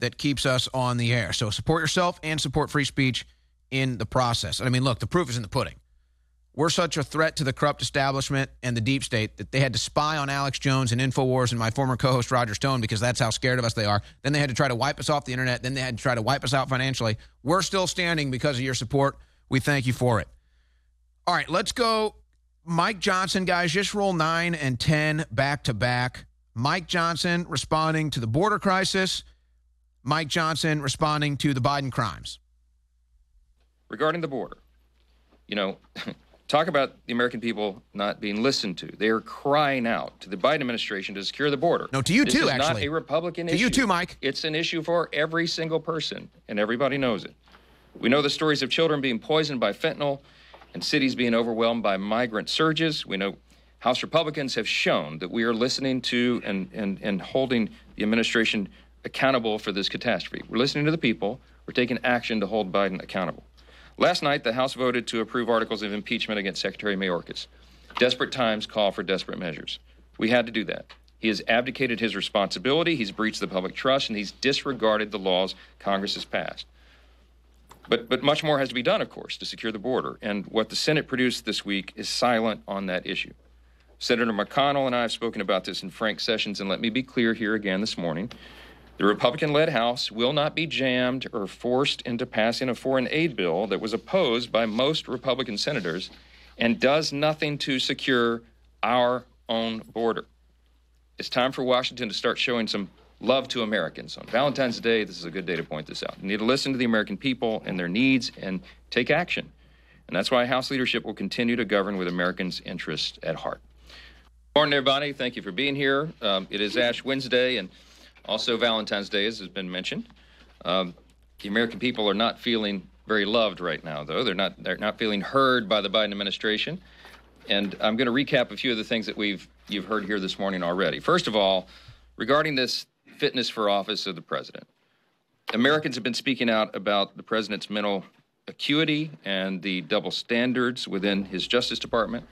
that keeps us on the air. So support yourself and support free speech in the process. And I mean, look, the proof is in the pudding. We're such a threat to the corrupt establishment and the deep state that they had to spy on Alex Jones and InfoWars and my former co host Roger Stone because that's how scared of us they are. Then they had to try to wipe us off the internet. Then they had to try to wipe us out financially. We're still standing because of your support. We thank you for it. All right, let's go. Mike Johnson, guys, just roll nine and 10 back to back. Mike Johnson responding to the border crisis. Mike Johnson responding to the Biden crimes. Regarding the border, you know, (laughs) talk about the American people not being listened to. They are crying out to the Biden administration to secure the border. No, to you this too, is actually. not a Republican To issue. To you too, Mike. It's an issue for every single person, and everybody knows it. We know the stories of children being poisoned by fentanyl and cities being overwhelmed by migrant surges. We know House Republicans have shown that we are listening to and, and, and holding the administration accountable for this catastrophe. We're listening to the people. We're taking action to hold Biden accountable. Last night, the House voted to approve articles of impeachment against Secretary Mayorkas. Desperate times call for desperate measures. We had to do that. He has abdicated his responsibility, he's breached the public trust, and he's disregarded the laws Congress has passed. But, but much more has to be done, of course, to secure the border. And what the Senate produced this week is silent on that issue. Senator McConnell and I have spoken about this in frank sessions, and let me be clear here again this morning. The Republican led House will not be jammed or forced into passing a foreign aid bill that was opposed by most Republican senators and does nothing to secure our own border. It's time for Washington to start showing some love to Americans. On Valentine's Day, this is a good day to point this out. You need to listen to the American people and their needs and take action. And that's why House leadership will continue to govern with Americans' interests at heart. Good Morning, everybody. Thank you for being here. Um, it is Ash Wednesday and also Valentine's Day, as has been mentioned. Um, the American people are not feeling very loved right now, though. They're not. They're not feeling heard by the Biden administration. And I'm going to recap a few of the things that we've you've heard here this morning already. First of all, regarding this fitness for office of the president, Americans have been speaking out about the president's mental acuity and the double standards within his Justice Department.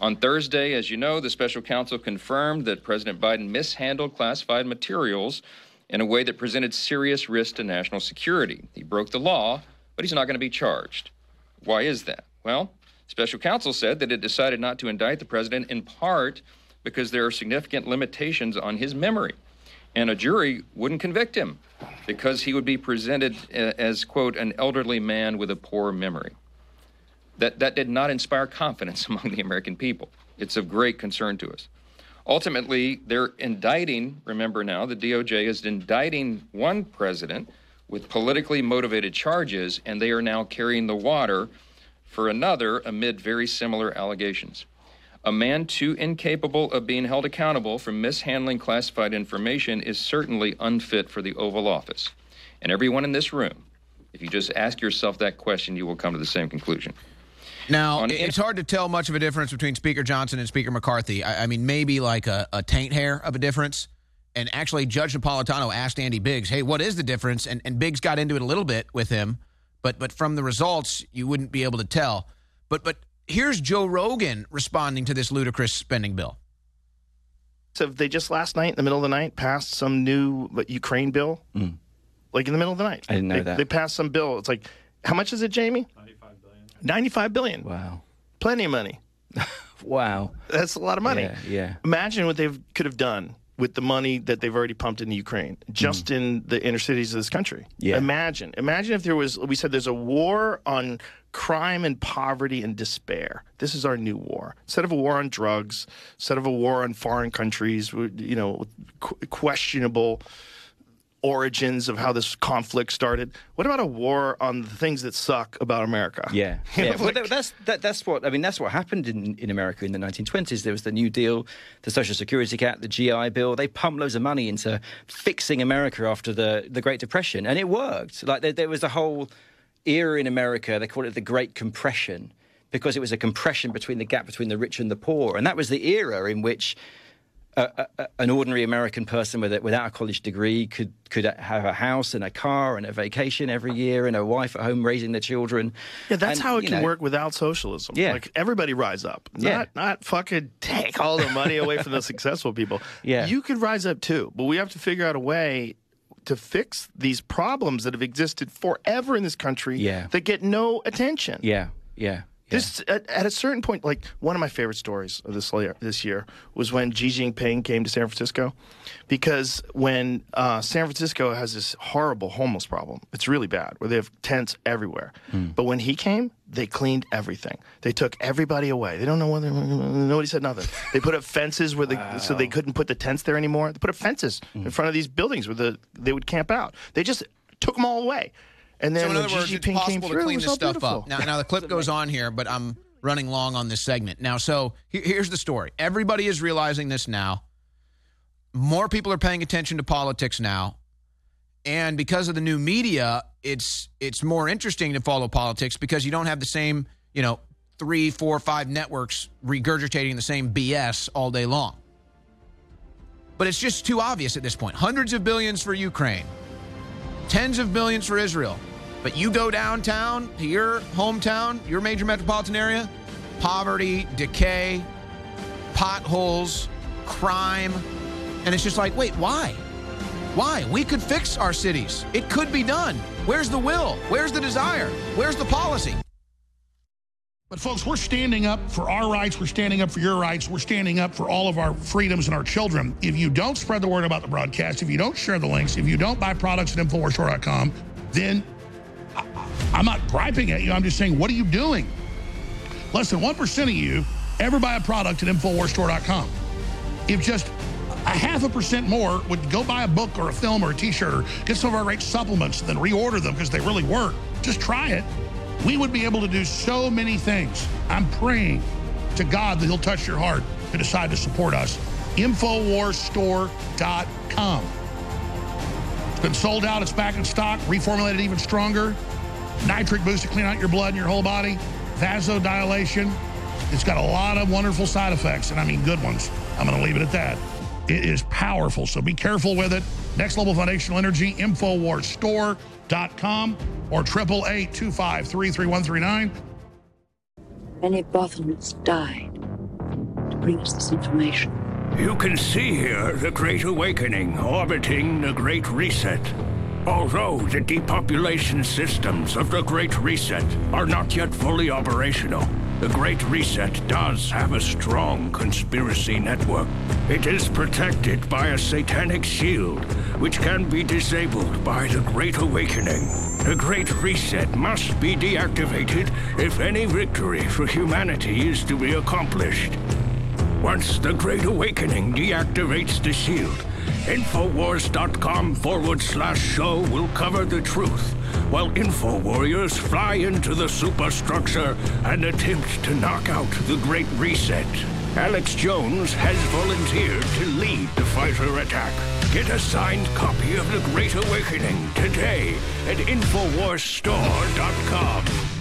On Thursday, as you know, the special counsel confirmed that President Biden mishandled classified materials in a way that presented serious risk to national security. He broke the law, but he's not going to be charged. Why is that? Well, special counsel said that it decided not to indict the president in part because there are significant limitations on his memory. And a jury wouldn't convict him because he would be presented uh, as, quote, an elderly man with a poor memory. That, that did not inspire confidence (laughs) among the American people. It's of great concern to us. Ultimately, they're indicting, remember now, the DOJ is indicting one president with politically motivated charges, and they are now carrying the water for another amid very similar allegations. A man too incapable of being held accountable for mishandling classified information is certainly unfit for the Oval Office. And everyone in this room, if you just ask yourself that question, you will come to the same conclusion. Now, it- it's hard to tell much of a difference between Speaker Johnson and Speaker McCarthy. I, I mean, maybe like a, a taint hair of a difference. And actually, Judge Napolitano asked Andy Biggs, hey, what is the difference? And, and Biggs got into it a little bit with him. But, but from the results, you wouldn't be able to tell. But, but here's Joe Rogan responding to this ludicrous spending bill. So they just last night, in the middle of the night, passed some new Ukraine bill. Like in the middle of the night. I didn't know they, that. They passed some bill. It's like, how much is it, Jamie? 95 billion. 95 billion. Wow. Plenty of money. (laughs) wow. That's a lot of money. Yeah, yeah. Imagine what they could have done with the money that they've already pumped into Ukraine, just in the inner cities of this country. Mm. Yeah. Imagine. Imagine if there was, we said there's a war on crime and poverty and despair. This is our new war. Instead of a war on drugs, instead of a war on foreign countries, you know, qu- questionable origins of how this conflict started. What about a war on the things that suck about America? Yeah, (laughs) yeah. well, that, that's that, that's what I mean. That's what happened in, in America in the 1920s. There was the New Deal, the Social Security Act, the GI Bill. They pumped loads of money into fixing America after the the Great Depression, and it worked. Like there, there was a whole era in America. They called it the Great Compression because it was a compression between the gap between the rich and the poor, and that was the era in which a, a, an ordinary American person with a, without a college degree could could have a house and a car and a vacation every year and a wife at home raising their children. Yeah, that's And, how it can know, work without socialism. Yeah. Like everybody rise up. Yeah. Not not fucking (laughs) take all the money away from the successful people. Yeah. You could rise up too, but we have to figure out a way to fix these problems that have existed forever in this country Yeah. that get no attention. Yeah, yeah. This at, at a certain point, like one of my favorite stories of this year, this year was when Xi Jinping came to San Francisco, because when uh, San Francisco has this horrible homeless problem, it's really bad where they have tents everywhere. But when he came, they cleaned everything. They took everybody away. They don't know whether nobody said nothing. (laughs) They put up fences where the so they couldn't put the tents there anymore. They put up fences in front of these buildings where the they would camp out. They just took them all away. And then so in other words, it's Jinping came possible through, to it clean this stuff beautiful. up. Now, now the clip goes on here, but I'm running long on this segment. Now, so he- here's the story. Everybody is realizing this now. More people are paying attention to politics now, and because of the new media, it's it's more interesting to follow politics because you don't have the same, you know, three, four, five networks regurgitating the same BS all day long. But it's just too obvious at this point. Hundreds of billions for Ukraine, tens of billions for Israel. But you go downtown to your hometown, your major metropolitan area, poverty, decay, potholes, crime. And it's just like, wait, why? Why? We could fix our cities. It could be done. Where's the will? Where's the desire? Where's the policy? But folks, we're standing up for our rights. We're standing up for your rights. We're standing up for all of our freedoms and our children. If you don't spread the word about the broadcast, if you don't share the links, if you don't buy products at InfoWarsStore.com, then I- I'm not griping at you. I'm just saying, what are you doing? Less than 1% of you ever buy a product at InfoWarsStore.com. If just a half a percent more would go buy a book or a film or a t-shirt or get some of our great supplements and then reorder them because they really work, just try it. We would be able to do so many things. I'm praying to God that he'll touch your heart to decide to support us. Infowarsstore.com. It's been sold out. It's back in stock, reformulated even stronger. Nitric boost to clean out your blood and your whole body. Vasodilation. It's got a lot of wonderful side effects, and I mean good ones. I'm going to leave it at that. It is powerful, so be careful with it. Next Level Foundational Energy, Infowarsstore.com or 888 Many Bothans died to bring us this information. You can see here the Great Awakening orbiting the Great Reset. Although the depopulation systems of the Great Reset are not yet fully operational, the Great Reset does have a strong conspiracy network. It is protected by a satanic shield, which can be disabled by the Great Awakening. The Great Reset must be deactivated if any victory for humanity is to be accomplished. Once the Great Awakening deactivates the shield, Infowars.com forward slash show will cover the truth, while Info Warriors fly into the superstructure and attempt to knock out the Great Reset. Alex Jones has volunteered to lead the fighter attack. Get a signed copy of The Great Awakening today at InfoWarsStore.com.